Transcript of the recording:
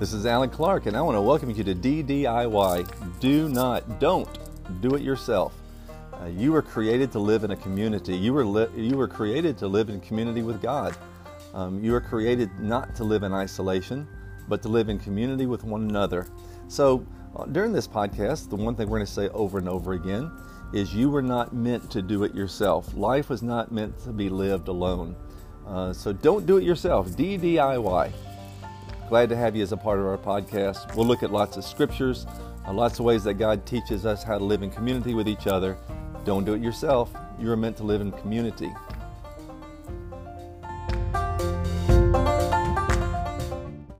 This is Alan Clark, and I want to welcome you to DDIY. Do not, don't do it yourself. Uh, you were created to live in a community. You were, li- you were created to live in community with God. Um, you were created not to live in isolation, but to live in community with one another. So, uh, during this podcast, the one thing we're going to say over and over again is you were not meant to do it yourself. Life was not meant to be lived alone. Uh, so, don't do it yourself. DDIY. Glad to have you as a part of our podcast. We'll look at lots of scriptures, uh, lots of ways that God teaches us how to live in community with each other. Don't do it yourself. You are meant to live in community.